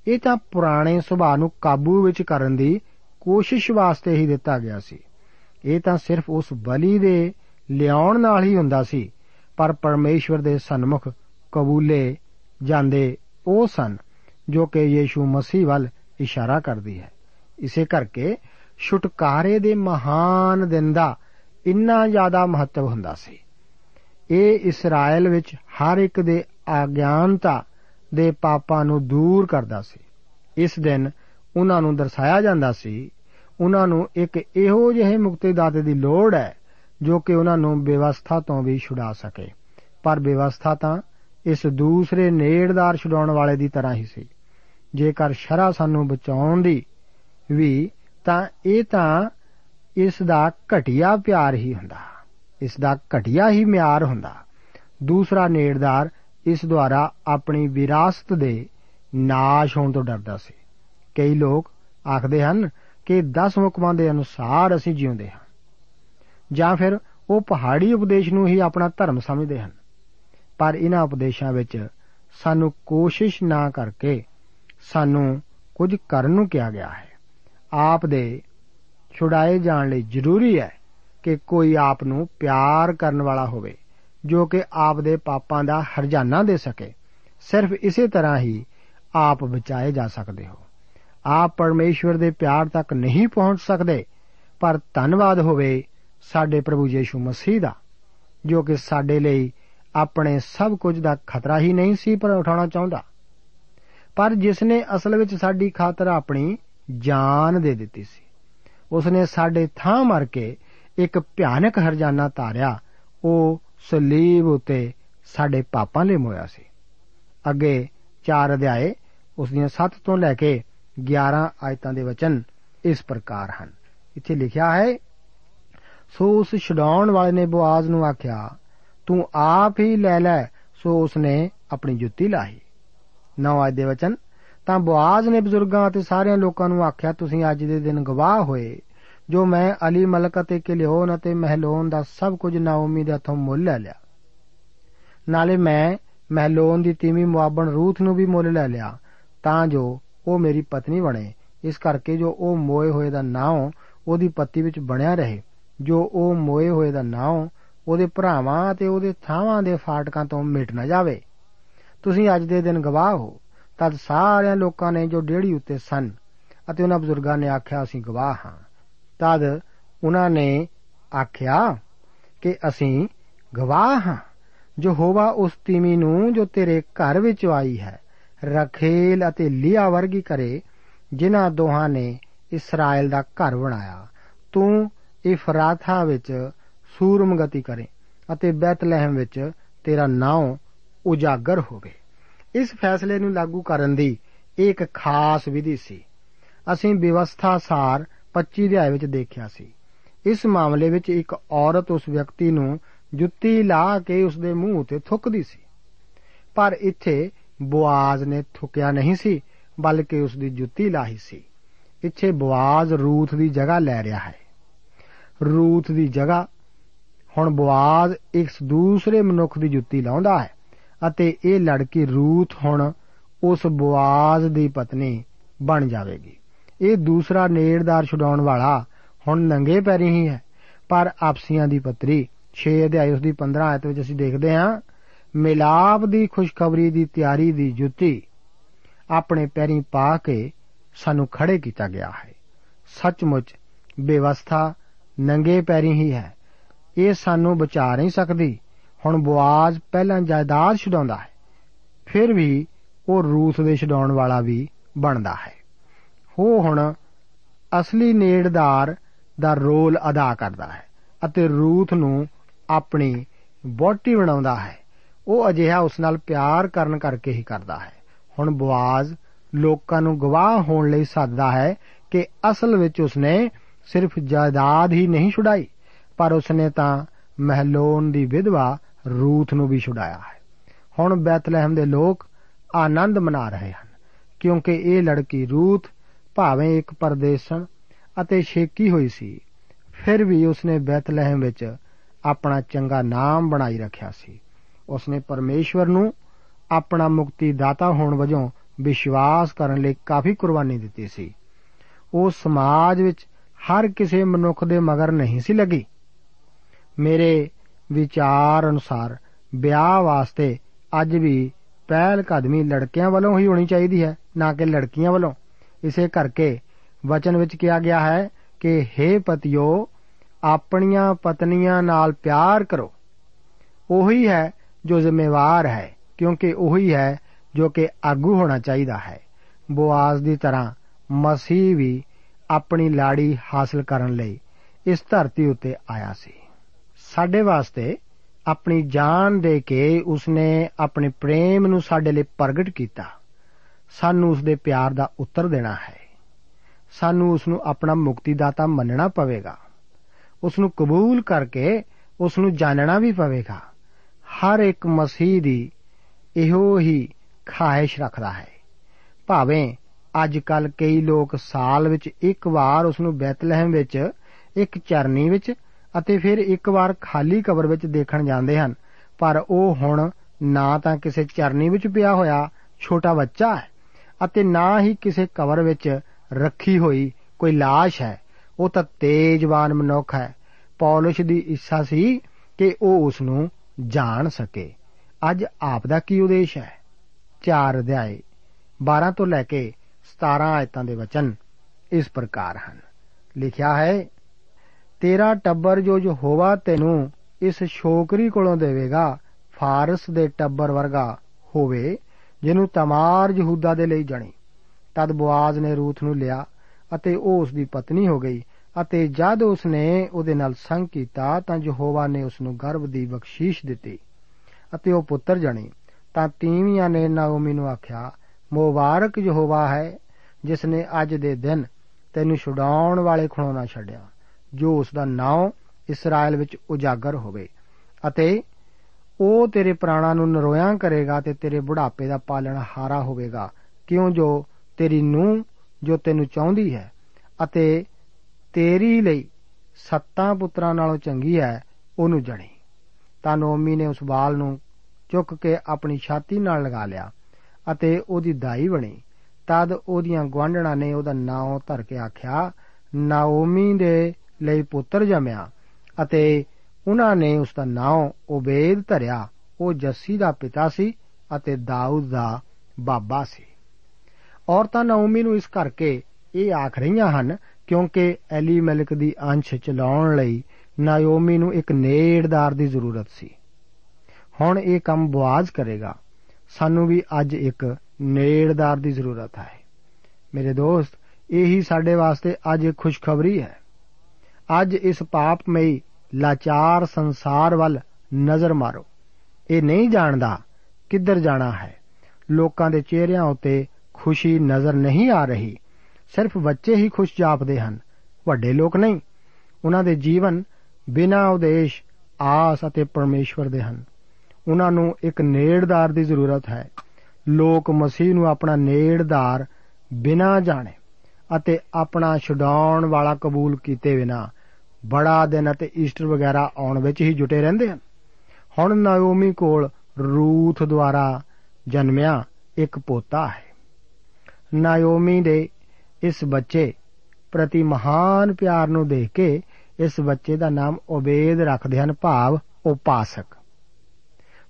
ਇਹ ਤਾਂ ਪੁਰਾਣੇ ਸੁਭਾਅ ਨੂੰ ਕਾਬੂ ਵਿੱਚ ਕਰਨ ਦੀ ਕੋਸ਼ਿਸ਼ ਵਾਸਤੇ ਹੀ ਦਿੱਤਾ ਗਿਆ ਸੀ। ਇਹ ਤਾਂ ਸਿਰਫ ਉਸ ਬਲੀ ਦੇ ਲਿਆਉਣ ਨਾਲ ਹੀ ਹੁੰਦਾ ਸੀ, ਪਰ ਪਰਮੇਸ਼ਵਰ ਦੇ ਸਨਮੁਖ ਕਬੂਲੇ ਜਾਂਦੇ ਉਹ ਸਨ ਜੋ ਕਿ ਯੀਸ਼ੂ ਮਸੀਹ ਵੱਲ ਇਸ਼ਾਰਾ ਕਰਦੀ ਹੈ। ਇਸੇ ਕਰਕੇ ਛੁਟਕਾਰੇ ਦੇ ਮਹਾਨ ਦਿਨ ਦਾ ਇੰਨਾ ਜ਼ਿਆਦਾ ਮਹੱਤਵ ਹੁੰਦਾ ਸੀ। ਇਹ ਇਸਰਾਇਲ ਵਿੱਚ ਹਰ ਇੱਕ ਦੇ ਅਗਿਆਨਤਾ ਦੇ ਪਾਪਾਂ ਨੂੰ ਦੂਰ ਕਰਦਾ ਸੀ। ਇਸ ਦਿਨ ਉਹਨਾਂ ਨੂੰ ਦਰਸਾਇਆ ਜਾਂਦਾ ਸੀ ਉਹਨਾਂ ਨੂੰ ਇੱਕ ਇਹੋ ਜਿਹੇ ਮੁਕਤੀਦਾਤੇ ਦੀ ਲੋੜ ਹੈ ਜੋ ਕਿ ਉਹਨਾਂ ਨੂੰ ਬੇਵਸਥਾ ਤੋਂ ਵੀ ਛੁਡਾ ਸਕੇ। ਪਰ ਬੇਵਸਥਾ ਤਾਂ ਇਸ ਦੂਸਰੇ ਨੇੜਦਾਰ ਛੁਡਾਉਣ ਵਾਲੇ ਦੀ ਤਰ੍ਹਾਂ ਹੀ ਸੀ। ਜੇਕਰ ਸ਼ਰਾ ਸਾਨੂੰ ਬਚਾਉਣ ਦੀ ਵੀ, ਤਾਂ ਇਹ ਤਾਂ ਇਸ ਦਾ ਘਟੀਆ ਪਿਆਰ ਹੀ ਹੁੰਦਾ। ਇਸ ਦਾ ਘਟੀਆ ਹੀ ਮਿਆਰ ਹੁੰਦਾ। ਦੂਸਰਾ ਨੇੜਦਾਰ ਇਸ ਦੁਆਰਾ ਆਪਣੀ ਵਿਰਾਸਤ ਦੇ ਨਾਸ਼ ਹੋਣ ਤੋਂ ਡਰਦਾ ਸੀ। ਕਈ ਲੋਕ ਆਖਦੇ ਹਨ ਕਿ 10 ਹੁਕਮਾਂ ਦੇ ਅਨੁਸਾਰ ਅਸੀਂ ਜਿਉਂਦੇ ਹਾਂ। ਜਾਂ ਫਿਰ ਉਹ ਪਹਾੜੀ ਉਪਦੇਸ਼ ਨੂੰ ਹੀ ਆਪਣਾ ਧਰਮ ਸਮਝਦੇ ਹਨ। ਪਰ ਇਹਨਾਂ ਉਪਦੇਸ਼ਾਂ ਵਿੱਚ ਸਾਨੂੰ ਕੋਸ਼ਿਸ਼ ਨਾ ਕਰਕੇ ਸਾਨੂੰ ਕੁਝ ਕਰਨ ਨੂੰ ਕਿਹਾ ਗਿਆ ਹੈ। ਆਪ ਦੇ ਛੁਡਾਏ ਜਾਣ ਲਈ ਜ਼ਰੂਰੀ ਹੈ ਕਿ ਕੋਈ ਆਪ ਨੂੰ ਪਿਆਰ ਕਰਨ ਵਾਲਾ ਹੋਵੇ, ਜੋ ਕਿ ਆਪ ਦੇ ਪਾਪਾਂ ਦਾ ਹਰਜਾਨਾ ਦੇ ਸਕੇ। ਸਿਰਫ ਇਸੇ ਤਰ੍ਹਾਂ ਹੀ ਆਪ ਬਚਾਏ ਜਾ ਸਕਦੇ ਹੋ। ਆਪ ਪਰਮੇਸ਼ਵਰ ਦੇ ਪਿਆਰ ਤੱਕ ਨਹੀਂ ਪਹੁੰਚ ਸਕਦੇ, ਪਰ ਧੰਨਵਾਦ ਹੋਵੇ ਸਾਡੇ ਪ੍ਰਭੂ ਯੀਸ਼ੂ ਮਸੀਹ ਦਾ, ਜੋ ਕਿ ਸਾਡੇ ਲਈ ਆਪਣੇ ਸਭ ਕੁਝ ਦਾ ਖਤਰਾ ਹੀ ਨਹੀਂ ਸੀ ਪਰ ਉਠਾਉਣਾ ਚਾਹੁੰਦਾ। ਪਰ ਜਿਸ ਨੇ ਅਸਲ ਵਿੱਚ ਸਾਡੀ ਖਾਤਰ ਆਪਣੀ ਜਾਨ ਦੇ ਦਿੱਤੀ ਸੀ, ਉਸ ਨੇ ਸਾਡੇ ਥਾਂ ਮਰ ਕੇ ਇੱਕ ਭਿਆਨਕ ਹਰਜਾਨਾ ਧਾਰਿਆ, ਉਹ ਸਲੀਬ ਉਤੇ ਸਾਡੇ ਪਾਪਾਂ ਲਈ ਮੋਇਆ ਸੀ। ਅੱਗੇ 4 ਅਧਿਆਏ ਉਸ ਦੀਆਂ 7 ਤੋਂ ਲੈ ਕੇ 11 ਆਇਤਾਂ ਦੇ ਵਚਨ ਇਸ ਪ੍ਰਕਾਰ ਹਨ। ਇੱਥੇ ਲਿਖਿਆ ਹੈ, ਸੋ ਉਸ ਛਡਾਉਣ ਵਾਲੇ ਨੇ ਬਵਾਜ਼ ਨੂੰ ਆਖਿਆ, ਤੂੰ ਆਪ ਹੀ ਲੈ ਲੈ, ਸੋ ਉਸ ਨੇ ਆਪਣੀ ਜੁੱਤੀ ਲਾਹੀ। ਨੌ ਆਇਤ ਦੇ ਵਚਨ, ਤਾਂ ਬਵਾਜ਼ ਨੇ ਬਜ਼ੁਰਗਾਂ ਅਤੇ ਸਾਰਿਆਂ ਲੋਕਾਂ ਨੂੰ ਆਖਿਆ, ਤੁਸੀਂ ਅੱਜ ਦੇ ਦਿਨ ਗਵਾਹ ਹੋਏ, ਜੋ ਮੈਂ ਅਲੀ ਮਲਕ ਅਤੇ ਕਿਲਿਓਨ ਅਤੇ ਮਹਿਲੋਨ ਦਾ ਸਭ ਕੁਝ ਨਾਓਮੀ ਦੇ ਹੱਥੋਂ ਮੁੱਲ ਲੈ ਲਿਆ। ਨਾਲੇ ਮੈਂ ਮਹਿਲੋਨ ਦੀ ਤੀਵੀਂ ਮੁਆਬਣ ਰੂਥ ਨੂੰ ਵੀ ਮੁੱਲ ਲੈ ਲਿਆ, ਤਾਂ ਜੋ ਉਹ ਮੇਰੀ ਪਤਨੀ ਬਣੇ। ਇਸ ਕਰਕੇ ਜੋ ਉਹ ਮੋਏ ਹੋਏ ਦਾ ਨਾਮ ਉਹਦੀ ਪੱਤੀ ਵਿੱਚ ਬਣਿਆ ਰਹੇ। ਜੋ ਉਹ ਮੋਏ ਹੋਏ ਦਾ ਨਾਮ ਉਹਦੇ ਭਰਾਵਾਂ ਅਤੇ ਉਹਦੇ ਥਾਵਾਂ ਦੇ ਫਾਟਕਾਂ ਤੋਂ ਮਿਟ ਨਾ ਜਾਵੇ। ਤੁਸੀਂ ਅੱਜ ਦੇ ਦਿਨ ਗਵਾਹ ਹੋ। ਤਦ ਸਾਰਿਆਂ ਲੋਕਾਂ ਨੇ ਜੋ ਡੇੜੀ ਉੱਤੇ ਸਨ ਅਤੇ ਉਹਨਾਂ ਬਜ਼ੁਰਗਾਂ ਨੇ ਆਖਿਆ, ਅਸੀਂ ਗਵਾਹ ਹਾਂ। ਤਦ ਉਹਨਾਂ ਨੇ ਆਖਿਆ ਕਿ ਅਸੀਂ ਗਵਾਹ ਹਾਂ। ਜੋ ਹੋਵਾ ਉਸ ਤੀਮੀ ਨੂੰ ਜੋ ਤੇਰੇ ਘਰ ਵਿੱਚ ਆਈ ਹੈ ਰਖੇਲ ਅਤੇ ਲੀਆ ਵਰਗੀ ਕਰੇ, ਜਿਨ੍ਹਾਂ ਦੋਹਾਂ ਨੇ ਇਸਰਾਇਲ ਦਾ ਘਰ ਬਣਾਇਆ। ਤੂੰ ਇਫਰਾਥਾ ਵਿੱਚ ਸੂਰਮਗਤੀ ਕਰੇ ਅਤੇ ਬੈਤਲਹਿਮ ਵਿੱਚ ਤੇਰਾ ਨਾਮ ਉਜਾਗਰ ਹੋਵੇ। ਇਸ ਫੈਸਲੇ ਨੂੰ ਲਾਗੂ ਕਰਨ ਦੀ ਇੱਕ ਖਾਸ ਵਿਧੀ ਸੀ। ਅਸੀਂ ਵਿਵਸਥਾ ਸਾਰ 25 ਅਧਿਆਇ ਵਿੱਚ ਦੇਖਿਆ ਸੀ। ਇਸ ਮਾਮਲੇ ਵਿੱਚ ਇੱਕ ਔਰਤ ਉਸ ਵਿਅਕਤੀ ਨੂੰ ਜੁੱਤੀ ਲਾ ਕੇ ਉਸ ਦੇ ਮੂੰਹ ਉੱਤੇ ਥੁੱਕਦੀ ਸੀ। ਪਰ ਇੱਥੇ ਬਵਾਜ਼ ਨੇ ਥੁੱਕਿਆ ਨਹੀਂ ਸੀ, ਬਲਕਿ ਉਸ ਦੀ ਜੁੱਤੀ ਲਾਹੀ ਸੀ। ਇੱਥੇ ਬਵਾਜ਼ ਰੂਥ ਦੀ ਜਗ੍ਹਾ ਲੈ ਰਿਹਾ ਹੈ। ਰੂਥ ਦੀ ਜਗ੍ਹਾ। ਹੁਣ ਬਵਾਜ਼ ਇੱਕ ਦੂਸਰੇ ਮਨੁੱਖ ਦੀ ਜੁੱਤੀ ਲਾਉਂਦਾ ਹੈ, ਅਤੇ ਇਹ ਲੜਕੀ ਰੂਥ ਹੁਣ ਉਸ ਬਵਾਜ਼ ਦੀ ਪਤਨੀ ਬਣ ਜਾਵੇਗੀ। ਇਹ ਦੂਸਰਾ ਨੇੜਦਾਰ ਛੁਡਾਉਣ ਵਾਲਾ ਹੁਣ ਨੰਗੇ ਪੈਰੀ ਹੀ ਹੈ, ਪਰ ਆਪਸੀਆਂ ਦੀ ਪੱਤਰੀ 6 ਅਧਿਆਇ ਉਸ ਦੀ 15 ਆਇਤ ਵਿੱਚ ਅਸੀਂ ਦੇਖਦੇ ਹਾਂ। ਮਿਲਾਪ ਦੀ ਖੁਸ਼ਖਬਰੀ ਦੀ ਤਿਆਰੀ ਦੀ ਜੁੱਤੀ ਆਪਣੇ ਪੈਰੀਂ ਪਾ ਕੇ ਸਾਨੂੰ ਖੜੇ ਕੀਤਾ ਗਿਆ ਹੈ। ਸੱਚਮੁੱਚ ਬੇਵਸਥਾ ਨੰਗੇ ਪੈਰੀ ਹੀ ਹੈ। ਇਹ ਸਾਨੂੰ ਬਚਾ ਨਹੀਂ ਸਕਦੀ। ਹੁਣ ਬਵਾਜ਼ ਪਹਿਲਾਂ ਜਾਇਦਾਦ ਛਡਾਉਂਦਾ ਹੈ। ਫਿਰ ਵੀ ਉਹ ਰੂਸ ਦੇ ਛਡਾਉਣ ਵਾਲਾ ਵੀ ਬਣਦਾ ਹੈ। ਉਹ ਹੁਣ ਅਸਲੀ ਨੇੜਦਾਰ ਦਾ ਰੋਲ ਅਦਾ ਕਰਦਾ ਹੈ ਅਤੇ ਰੂਥ ਨੂੰ ਆਪਣੀ ਬੋਟੀ ਬਣਾਉਂਦਾ ਹੈ। ਉਹ ਅਜਿਹਾ ਉਸ ਨਾਲ ਪਿਆਰ ਕਰਨ ਕਰਕੇ ਹੀ ਕਰਦਾ ਹੈ। ਹੁਣ ਬਵਾਜ਼ ਲੋਕਾਂ ਨੂੰ ਗਵਾਹ ਹੋਣ ਲਈ ਸੱਦਦਾ ਹੈ ਕਿ ਅਸਲ ਵਿੱਚ ਉਸਨੇ ਸਿਰਫ ਜਾਇਦਾਦ ਹੀ ਨਹੀਂ ਛੁਡਾਈ, ਪਰ ਉਸਨੇ ਤਾਂ ਮਹਿਲੋਨ ਦੀ ਵਿਧਵਾ ਰੂਥ ਨੂੰ ਵੀ ਛੁਡਾਇਆ ਹੈ। ਹੁਣ ਬੈਤਲਹਿਮ ਦੇ ਲੋਕ ਆਨੰਦ ਮਨਾ ਰਹੇ ਹਨ, ਕਿਉਂਕਿ ਇਹ ਲੜਕੀ ਰੂਥ ਭਾਵੇਂ ਇੱਕ ਪਰਦੇਸਣ ਅਤੇ ਛੇਕੀ ਹੋਈ ਸੀ, ਫਿਰ ਵੀ ਉਸਨੇ ਬੈਤਲਹਿਮ ਵਿੱਚ ਆਪਣਾ ਚੰਗਾ ਨਾਮ ਬਣਾਈ ਰੱਖਿਆ ਸੀ। ਉਸਨੇ ਪਰਮੇਸ਼ਵਰ ਨੂੰ ਆਪਣਾ ਮੁਕਤੀ ਦਾਤਾ ਹੋਣ ਵਜੋਂ ਵਿਸ਼ਵਾਸ ਕਰਨ ਲਈ ਕਾਫੀ ਕੁਰਬਾਨੀ ਦਿੱਤੀ ਸੀ। ਉਹ ਸਮਾਜ ਵਿੱਚ ਹਰ ਕਿਸੇ ਮਨੁੱਖ ਦੇ ਮਗਰ ਨਹੀਂ ਸੀ ਲੱਗੀ। ਮੇਰੇ ਵਿਚਾਰ ਅਨੁਸਾਰ ਵਿਆਹ ਵਾਸਤੇ ਅੱਜ ਵੀ ਪਹਿਲ ਕਦਮੀ ਲੜਕਿਆਂ ਵੱਲੋਂ ਹੀ ਹੋਣੀ ਚਾਹੀਦੀ ਹੈ, ਨਾ ਕਿ ਲੜਕੀਆਂ ਵੱਲੋਂ। ਇਸੇ ਕਰਕੇ ਵਚਨ ਵਿੱਚ ਕਿਹਾ ਗਿਆ ਹੈ ਕਿ हे ਪਤਿਓ, ਆਪਣੀਆਂ ਪਤਨੀਆਂ ਨਾਲ ਪਿਆਰ ਕਰੋ। ਉਹੀ ਹੈ ਜੋ ਜ਼ਿੰਮੇਵਾਰ ਹੈ, ਕਿਉਂਕਿ ਉਹੀ ਹੈ ਜੋ ਕਿ ਆਗੂ ਹੋਣਾ ਚਾਹੀਦਾ ਹੈ। ਬੋਆਜ਼ ਦੀ ਤਰ੍ਹਾਂ ਮਸੀਹ ਵੀ ਆਪਣੀ ਲਾੜੀ ਹਾਸਲ ਕਰਨ ਲਈ ਇਸ ਧਰਤੀ ਉੱਤੇ ਆਇਆ ਸੀ। ਸਾਡੇ ਵਾਸਤੇ ਆਪਣੀ ਜਾਨ ਦੇ ਕੇ ਉਸਨੇ ਆਪਣੇ ਪ੍ਰੇਮ ਨੂੰ ਸਾਡੇ ਲਈ ਪ੍ਰਗਟ ਕੀਤਾ। ਸਾਨੂੰ ਉਸ ਦੇ ਪਿਆਰ ਦਾ ਉੱਤਰ ਦੇਣਾ ਹੈ। ਸਾਨੂੰ ਉਸ ਨੂੰ ਆਪਣਾ ਮੁਕਤੀਦਾਤਾ ਮੰਨਣਾ ਪਵੇਗਾ। ਉਸ ਨੂੰ ਕਬੂਲ ਕਰਕੇ ਉਸ ਨੂੰ ਜਾਣਨਾ ਵੀ ਪਵੇਗਾ। ਹਰ ਇੱਕ ਮਸੀਹ ਦੀ ਇਹੋ ਹੀ ਖਾਹਿਸ਼ ਰੱਖਦਾ ਹੈ। ਭਾਵੇਂ ਅੱਜ ਕੱਲ ਕਈ ਲੋਕ ਸਾਲ ਵਿੱਚ ਇੱਕ ਵਾਰ ਉਸ ਨੂੰ ਬੈਤਲਹਿਮ ਵਿੱਚ, ਇੱਕ ਚਰਨੀ ਵਿੱਚ ਅਤੇ ਫਿਰ ਇੱਕ ਵਾਰ ਖਾਲੀ ਕਬਰ ਵਿੱਚ ਦੇਖਣ ਜਾਂਦੇ ਹਨ। ਪਰ ਉਹ ਹੁਣ ਨਾ ਤਾਂ ਕਿਸੇ ਚਰਨੀ ਵਿੱਚ ਪਿਆ ਹੋਇਆ ਛੋਟਾ ਬੱਚਾ ਹੈ ਅਤੇ ਨਾ ਹੀ ਕਿਸੇ ਕਬਰ ਵਿੱਚ ਰੱਖੀ ਹੋਈ ਕੋਈ লাশ ਹੈ। ਉਹ ਤਾਂ ਤੇਜਵਾਨ ਮਨੁੱਖ ਹੈ। ਪੌਲਸ ਦੀ ਇੱਛਾ ਸੀ ਕਿ ਉਹ ਉਸ ਨੂੰ ਜਾਣ ਸਕੇ। ਅੱਜ ਆਪ ਦਾ ਕੀ ਉਦੇਸ਼ ਹੈ? 4 ਅਧਿਆਏ 12 ਤੋਂ ਲੈ ਕੇ 17 ਆਇਤਾਂ ਦੇ ਵਚਨ ਇਸ ਪ੍ਰਕਾਰ ਹਨ। ਲਿਖਿਆ ਹੈ, ਤੇਰਾ ਟੱਬਰ ਜੋ ਯਹੋਵਾ ਤੈਨੂੰ ਇਸ ਸ਼ੋਕਰੀ ਕੋਲੋਂ ਦੇਵੇਗਾ, ਫਾਰਸ ਦੇ ਟੱਬਰ ਵਰਗਾ ਹੋਵੇ, ਜਿਹਨੂੰ ਤਮਾਰ ਯਹੂਦਾ ਦੇ ਲਈ ਜਣੀ। ਤਦ ਬੁਆਜ਼ ਨੇ ਰੂਥ ਨੂੰ ਲਿਆ ਅਤੇ ਉਹ ਉਸ ਦੀ ਪਤਨੀ ਹੋ ਗਈ ਅਤੇ ਜਦ ਉਸ ਨੇ ਉਹਦੇ ਨਾਲ ਸੰਗ ਕੀਤਾ, ਤਾਂ ਯਹੋਵਾ ਨੇ ਉਸ ਨੂੰ ਗਰਭ ਦੀ ਬਖਸ਼ੀਸ਼ ਦਿੱਤੀ ਅਤੇ ਉਹ ਪੁੱਤਰ ਜਣੀ। ਤਾਂ ਤੀਵੀਆਂ ਨੇ ਨਾਓਮੀ ਨੂੰ ਆਖਿਆ, ਮੁਬਾਰਕ ਯਹੋਵਾ ਹੈ ਜਿਸ ਨੇ ਅੱਜ ਦੇ ਦਿਨ ਤੈਨੂੰ ਛੁਡਾਉਣ ਵਾਲੇ ਖਣੋਣਾ ਛੱਡਿਆ, ਜੋ ਉਸ ਦਾ ਨਾਮ ਇਸਰਾਇਲ ਵਿੱਚ ਉਜਾਗਰ ਹੋਵੇ ਅਤੇ ਉਹ ਤੇਰੇ ਪ੍ਰਾਣਾਂ ਨੂੰ ਨਰੋਇਆਂ ਕਰੇਗਾ ਤੇ ਤੇਰੇ ਬੁਢਾਪੇ ਦਾ ਪਾਲਣ ਹਾਰਾ ਹੋਵੇਗਾ, ਕਿਉਂ ਜੋ ਤੇਰੀ ਨੂੰ ਜੋ ਤੈਨੂੰ ਚਾਹੁੰਦੀ ਹੈ ਅਤੇ ਤੇਰੀ ਲਈ ਸੱਤਾਂ ਪੁੱਤਰਾਂ ਨਾਲੋਂ ਚੰਗੀ ਹੈ, ਉਹਨੂੰ ਜਣੀ। ਤਾਂ ਨੋਮੀ ਨੇ ਉਸ ਬਾਲ ਨੂੰ ਚੁੱਕ ਕੇ ਆਪਣੀ ਛਾਤੀ ਨਾਲ ਲਗਾ ਲਿਆ ਅਤੇ ਉਹਦੀ ਦਾਈ ਬਣੀ। ਤਦ ਉਹਦੀਆਂ ਗਵਾਂਢਣਾ ਨੇ ਉਹਦਾ ਨਾਮ ਧਰ ਕੇ ਆਖਿਆ, ਨਾਓਮੀ ਦੇ ਲਈ ਪੁੱਤਰ ਜੰਮਿਆ ਅਤੇ ਉਹਨਾਂ ਨੇ ਉਸ ਦਾ ਨਾਮ ਓਬੇਦ ਧਰਿਆ। ਉਹ ਜੱਸੀ ਦਾ ਪਿਤਾ ਸੀ ਅਤੇ ਦਾਊਦ ਦਾ ਬਾਬਾ ਸੀ। ਔਰਤਾਂ ਨਾਓਮੀ ਨੂੰ ਇਸ ਕਰਕੇ ਇਹ ਆਖ ਰਹੀਆਂ ਹਨ ਕਿਉਂਕਿ ਐਲੀਮੈਲਕ ਦੀ ਅੰਸ਼ ਚਲਾਉਣ ਲਈ ਨਾਓਮੀ ਨੂੰ ਇੱਕ ਨੇੜਦਾਰ ਦੀ ਜ਼ਰੂਰਤ ਸੀ। ਹੁਣ ਇਹ ਕੰਮ ਬਵਾਜ਼ ਕਰੇਗਾ। ਸਾਨੂੰ ਵੀ ਅੱਜ ਇੱਕ ਨੇੜਦਾਰ ਦੀ ਜ਼ਰੂਰਤ ਹੈ। ਮੇਰੇ ਦੋਸਤ, ਇਹੀ ਸਾਡੇ ਵਾਸਤੇ ਅੱਜ ਇੱਕ ਖੁਸ਼ਖਬਰੀ ਹੈ। ਅੱਜ ਇਸ ਪਾਪਮਈ, ਲਾਚਾਰ ਸੰਸਾਰ ਵੱਲ ਨਜ਼ਰ ਮਾਰੋ। ਇਹ ਨਹੀਂ ਜਾਣਦਾ ਕਿੱਧਰ ਜਾਣਾ ਹੈ। ਲੋਕਾਂ ਦੇ ਚਿਹਰਿਆਂ ਉੱਤੇ ਖੁਸ਼ੀ ਨਜ਼ਰ ਨਹੀਂ ਆ ਰਹੀ। ਸਿਰਫ ਬੱਚੇ ਹੀ ਖੁਸ਼ ਜਾਪਦੇ ਹਨ। ਵੱਡੇ ਲੋਕ ਨਹੀਂ। ਉਹਨਾਂ ਦੇ ਜੀਵਨ ਬਿਨਾਂ ਉਦੇਸ਼, ਆਸ ਅਤੇ ਪਰਮੇਸ਼ਵਰ ਦੇ ਹਨ। ਉਹਨਾਂ ਨੂੰ ਇੱਕ ਨੇੜਦਾਰ ਦੀ ਜ਼ਰੂਰਤ ਹੈ। ਲੋਕ ਮਸੀਹ ਨੂੰ ਆਪਣਾ ਨੇੜਦਾਰ ਬਿਨਾਂ ਜਾਣੇ ਅਤੇ ਆਪਣਾ ਛਡਾਉਣ ਵਾਲਾ ਕਬੂਲ ਕੀਤੇ ਬਿਨਾ ਬੜਾ ਦਿਨ ਅਤੇ ਈਸਟਰ ਵਗੈਰਾ ਆਉਣ ਵਿੱਚ ਹੀ ਜੁਟੇ ਰਹਿੰਦੇ ਹਨ। ਹੁਣ ਨਾਓਮੀ ਕੋਲ ਰੂਥ ਦੁਆਰਾ ਜਨਮਿਆ ਇੱਕ ਪੋਤਾ ਹੈ। ਨਾਓਮੀ ਦੇ ਇਸ ਬੱਚੇ ਪ੍ਰਤੀ ਮਹਾਨ ਪਿਆਰ ਨੂੰ ਦੇਖ ਕੇ ਇਸ ਬੱਚੇ ਦਾ ਨਾਮ ਓਬੇਦ ਰੱਖਦੇ ਹਨ, ਭਾਵ ਉਪਾਸਕ।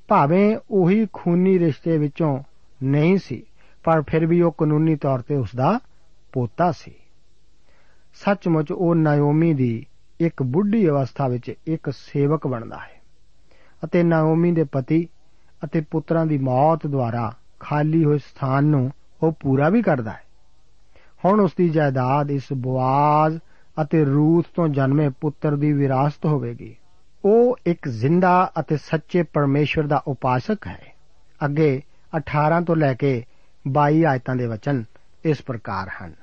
ਭਾਵੇਂ ਉਹੀ ਖੂਨੀ ਰਿਸ਼ਤੇ ਵਿੱਚੋਂ ਨਹੀਂ ਸੀ, ਪਰ ਫਿਰ ਵੀ ਉਹ ਕਾਨੂੰਨੀ ਤੌਰ ਤੇ ਉਸ ਦਾ ਪੋਤਾ ਸੀ। ਸੱਚਮੁੱਚ ਉਹ ਨਾਓਮੀ ਦੀ ਇੱਕ ਬੁੱਢੀ ਅਵਸਥਾ ਵਿੱਚ ਇੱਕ ਸੇਵਕ ਬਣਦਾ ਹੈ ਅਤੇ ਨਾਓਮੀ ਦੇ ਪਤੀ ਅਤੇ ਪੁੱਤਰਾਂ ਦੀ ਮੌਤ ਦੁਆਰਾ ਖਾਲੀ ਹੋਏ ਸਥਾਨ ਨੂੰ ਉਹ ਪੂਰਾ ਵੀ ਕਰਦਾ ਹੈ। ਹੁਣ ਉਸ ਦੀ ਜਾਇਦਾਦ ਇਸ ਬਵਾਜ਼ ਅਤੇ ਰੂਥ ਤੋਂ ਜਨਮੇ ਪੁੱਤਰ ਦੀ ਵਿਰਾਸਤ ਹੋਵੇਗੀ। ਉਹ ਇੱਕ ਜ਼ਿੰਦਾ ਅਤੇ ਸੱਚੇ ਪਰਮੇਸ਼ਵਰ ਦਾ ਉਪਾਸਕ ਹੈ। ਅੱਗੇ 18 ਤੋਂ ਲੈ ਕੇ 22 ਆਇਤਾਂ ਦੇ ਵਚਨ ਇਸ ਪ੍ਰਕਾਰ ਹਨ।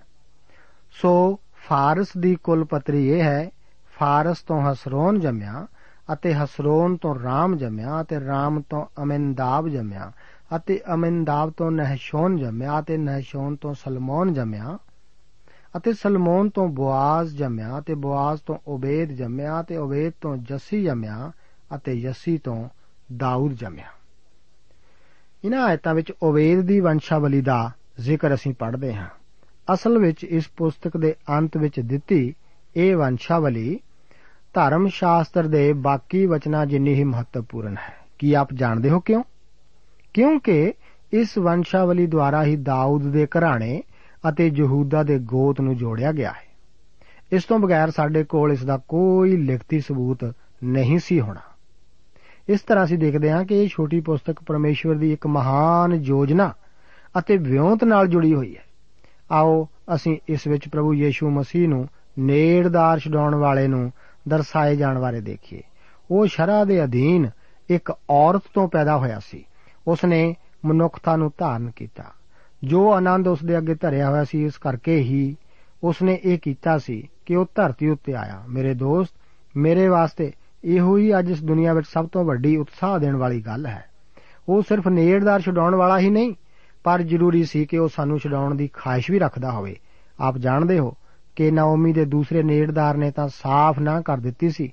ਸੋ ਫਾਰਸ ਦੀ ਕੁਲ ਪਤਰੀ ਇਹ ਹੈ, ਫਾਰਸ ਤੋਂ ਹਸਰੋਨ ਜੰਮਿਆ ਅਤੇ ਹਸਰੋਨ ਤੋਂ ਰਾਮ ਜੰਮਿਆ ਅਤੇ ਰਾਮ ਤੋਂ ਅਮਿੰਦਾਬ ਜੰਮਿਆ ਅਤੇ ਅਮਿੰਦਾਬ ਤੋਂ ਨਹਸ਼ੋਨ ਜੰਮਿਆ ਅਤੇ ਨਹਸ਼ੋਨ ਤੋਂ ਸਲਮੋਨ ਜੰਮਿਆ ਅਤੇ ਸਲਮੋਨ ਤੋਂ ਬੋਆਜ਼ ਜੰਮਿਆ ਅਤੇ ਬੋਆਜ਼ ਤੋਂ ਓਬੇਦ ਜੰਮਿਆ ਅਤੇ ਓਬੇਦ ਤੋਂ ਜੱਸੀ ਜੰਮਿਆ ਅਤੇ ਜੱਸੀ ਤੋਂ ਦਾਊਦ ਜੰਮਿਆ। ਇਹਨਾਂ ਆਇਤਾਂ ਵਿੱਚ ਓਬੇਦ ਦੀ ਵੰਸ਼ਾਵਲੀ ਦਾ ਜ਼ਿਕਰ ਅਸੀਂ ਪੜ੍ਹਦੇ ਹਾਂ। ਅਸਲ ਵਿੱਚ ਇਸ ਪੁਸਤਕ ਦੇ ਅੰਤ ਵਿੱਚ ਦਿੱਤੀ ਇਹ ਵੰਸ਼ਾਵਲੀ, ਧਰਮ ਸ਼ਾਸਤਰ ਦੇ ਬਾਕੀ ਵਚਨਾਂ ਜਿੰਨੀ ਹੀ ਮਹੱਤਵਪੂਰਨ ਹੈ। ਕੀ ਆਪ ਜਾਣਦੇ ਹੋ ਕਿਉਂ? ਕਿਉਂਕਿ ਇਸ ਵੰਸ਼ਾਵਲੀ ਦੁਆਰਾ ਹੀ ਦਾਊਦ ਦੇ ਘਰਾਣੇ ਅਤੇ ਯਹੂਦਾ ਦੇ ਗੋਤ ਨੂੰ ਜੋੜਿਆ ਗਿਆ ਹੈ। ਇਸ ਤੋਂ ਬਗੈਰ ਸਾਡੇ ਕੋਲ ਇਸ ਦਾ ਕੋਈ ਲਿਖਤੀ ਸਬੂਤ ਨਹੀਂ ਸੀ ਹੋਣਾ। ਇਸ ਤਰ੍ਹਾਂ ਅਸੀਂ ਦੇਖਦੇ ਹਾਂ ਕਿ ਇਹ ਛੋਟੀ ਪੁਸਤਕ ਪਰਮੇਸ਼ਵਰ ਦੀ ਇੱਕ ਮਹਾਨ ਯੋਜਨਾ ਅਤੇ ਵਿਉਂਤ ਨਾਲ ਜੁੜੀ ਹੋਈ ਹੈ। ਆਓ ਅਸੀਂ ਇਸ ਵਿੱਚ ਪ੍ਰਭੂ ਯੀਸ਼ੂ ਮਸੀਹ ਨੂੰ ਨੇੜਦਾਰ ਛਡਾਉਣ ਵਾਲੇ ਨੂੰ ਦਰਸਾਏ ਜਾਣ ਬਾਰੇ ਦੇਖੀਏ। ਉਹ ਸ਼ਰਾ ਦੇ ਅਧੀਨ ਇੱਕ ਔਰਤ ਤੋਂ ਪੈਦਾ ਹੋਇਆ ਸੀ। ਉਸ ਨੇ ਮਨੁੱਖਤਾ ਨੂੰ ਧਾਰਨ ਕੀਤਾ। ਜੋ ਆਨੰਦ ਉਸ ਦੇ ਅੱਗੇ ਧਰਿਆ ਹੋਇਆ ਸੀ, ਇਸ ਕਰਕੇ ਹੀ ਉਸ ਨੇ ਇਹ ਕੀਤਾ ਸੀ ਕਿ ਉਹ ਧਰਤੀ ਉੱਤੇ ਆਇਆ। ਮੇਰੇ ਦੋਸਤ, ਮੇਰੇ ਵਾਸਤੇ ਇਹੋ ਹੀ ਅੱਜ ਇਸ ਦੁਨੀਆ ਵਿੱਚ ਸਭ ਤੋਂ ਵੱਡੀ ਉਤਸ਼ਾਹ ਦੇਣ ਵਾਲੀ ਗੱਲ ਹੈ। ਉਹ ਸਿਰਫ ਨੇੜਦਾਰ ਛਡਾਉਣ ਵਾਲਾ ਹੀ ਨਹੀਂ, ਪਰ ਜ਼ਰੂਰੀ ਸੀ ਕਿ ਉਹ ਸਾਨੂੰ ਛਡਾਉਣ ਦੀ ਖਾਹਿਸ਼ ਵੀ ਰੱਖਦਾ ਹੋਵੇ। ਆਪ ਜਾਣਦੇ ਹੋ ਕਿ ਨਾਓਮੀ ਦੇ ਦੂਸਰੇ ਨੇੜਦਾਰ ਨੇ ਤਾਂ ਸਾਫ਼ ਨਾ ਕਰ ਦਿੱਤੀ ਸੀ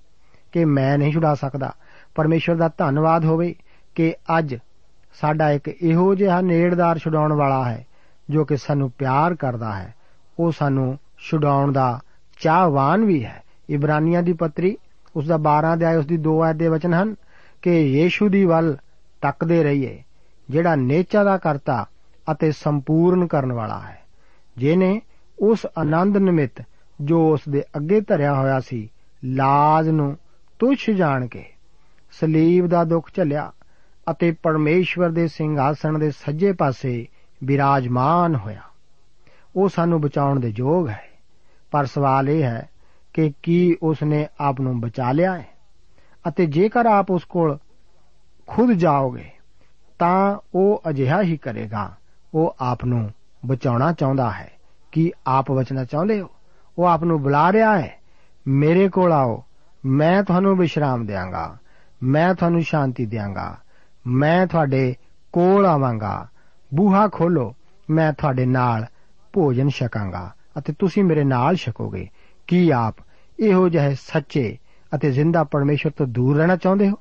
ਕਿ ਮੈਂ ਨਹੀਂ ਛੁਡਾ ਸਕਦਾ। ਪਰਮੇਸ਼ਰ ਦਾ ਧੰਨਵਾਦ ਹੋਵੇ ਕਿ ਅੱਜ ਸਾਡਾ ਇੱਕ ਇਹੋ ਜਿਹਾ ਨੇੜਦਾਰ ਛੁਡਾਉਣ ਵਾਲਾ ਹੈ, ਜੋ ਕਿ ਸਾਨੂੰ ਪਿਆਰ ਕਰਦਾ ਹੈ। ਉਹ ਸਾਨੂੰ ਛੁਡਾਉਣ ਦਾ ਚਾਹਵਾਨ ਵੀ ਹੈ। ਇਬਰਾਨੀਆਂ ਦੀ ਪੱਤਰੀ, ਉਸ ਦਾ 12 ਅਧਿਆਇ ਉਸ ਦੀ 2 ਆਇਤ ਦੇ ਵਚਨ ਹਨ ਕਿ ਯੀਸ਼ੂ ਦੀ ਵੱਲ ਤੱਕਦੇ ਰਹੀਏ, ਜਿਹੜਾ ਨੇਚਾ ਦਾ ਕਰਤਾ ਅਤੇ ਸੰਪੂਰਨ ਕਰਨ ਵਾਲਾ ਹੈ। ਜਿਨੇ ਉਸ ਆਨੰਦ ਨਿਮਿਤ ਜੋ ਉਸ ਦੇ ਅੱਗੇ ਧਰਿਆ ਹੋਇਆ ਸੀ, ਲਾਜ ਨੂੰ ਤੁਛ ਜਾਣ ਕੇ ਸਲੀਬ ਦਾ ਦੁੱਖ ਝੱਲਿਆ ਅਤੇ ਪਰਮੇਸ਼ਵਰ ਦੇ ਸਿੰਘਾਸਣ ਦੇ ਸੱਜੇ ਪਾਸੇ ਬਿਰਾਜਮਾਨ ਹੋਇਆ। ਉਹ ਸਾਨੂੰ ਬਚਾਉਣ ਦੇ ਯੋਗ ਹੈ। ਪਰ ਸਵਾਲ ਇਹ ਹੈ ਕਿ ਕੀ ਉਸ ਨੇ ਆਪ ਨੂੰ ਬਚਾ ਲਿਆ ਹੈ? ਅਤੇ ਜੇਕਰ ਆਪ ਉਸ ਕੋਲ ਖੁਦ ਜਾਓਗੇ, ਤਾਂ ਉਹ ਅਜਿਹਾ ਹੀ ਕਰੇਗਾ। ਉਹ ਆਪ ਨੂੰ ਬਚਾਉਣਾ ਚਾਹੁੰਦਾ ਹੈ ਕੀ ਆਪ ਬਚਣਾ ਚਾਹੁੰਦੇ ਹੋ। ਉਹ ਆਪ ਨੂੰ ਬੁਲਾ ਰਿਹਾ ਹੈ, ਮੇਰੇ ਕੋਲ ਆਓ, ਮੈਂ ਤੁਹਾਨੂੰ ਵਿਸ਼ਰਾਮ ਦੇਵਾਂਗਾ ਮੈਂ ਤੁਹਾਨੂੰ ਸ਼ਾਂਤੀ ਦੇਵਾਂਗਾ ਮੈਂ ਤੁਹਾਡੇ ਕੋਲ ਆਵਾਂਗਾ। ਬੂਹਾ ਖੋਲੋ ਮੈਂ ਤੁਹਾਡੇ ਨਾਲ ਭੋਜਨ ਛਕਾਂਗਾ ਅਤੇ ਤੁਸੀਂ ਮੇਰੇ ਨਾਲ ਛਕੋਗੇ। ਕੀ ਆਪ ਇਹੋ ਜਿਹੇ ਸੱਚੇ ਅਤੇ ਜ਼ਿੰਦਾ ਪਰਮੇਸ਼ਰ ਤੋਂ ਦੂਰ ਰਹਿਣਾ ਚਾਹੁੰਦੇ ਹੋ?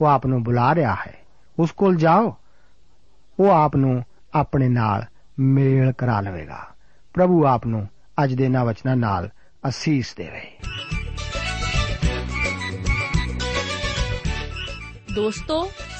ਉਹ ਆਪ ਨੂੰ ਬੁਲਾ ਰਿਹਾ ਹੈ। ਉਸ ਕੋਲ ਜਾਓ। ਉਹ ਆਪ ਨੂੰ ਆਪਣੇ ਨਾਲ ਮੇਲ ਕਰਾ ਲਵੇਗਾ। ਪ੍ਰਭੂ ਆਪ ਨੂੰ ਅੱਜ ਦੇ ਨਾ ਵਚਨਾਂ ਨਾਲ ਅਸੀਸ ਦੇਵੇ। ਦੋਸਤੋ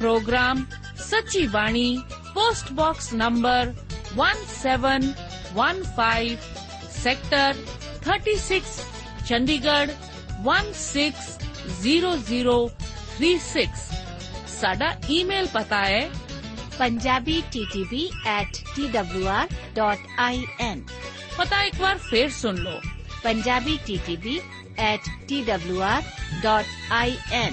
Program Sachi Bani post box number 1715 sector 36 Chandigarh 160036 ਸਾਡਾ ਈਮੇਲ ਪਤਾ ਹੈ punjabi ttb at twr.in ਪਤਾ ਇੱਕ ਵਾਰ ਫੇਰ ਸੁਣ ਲਓ punjabi ttb at twr.in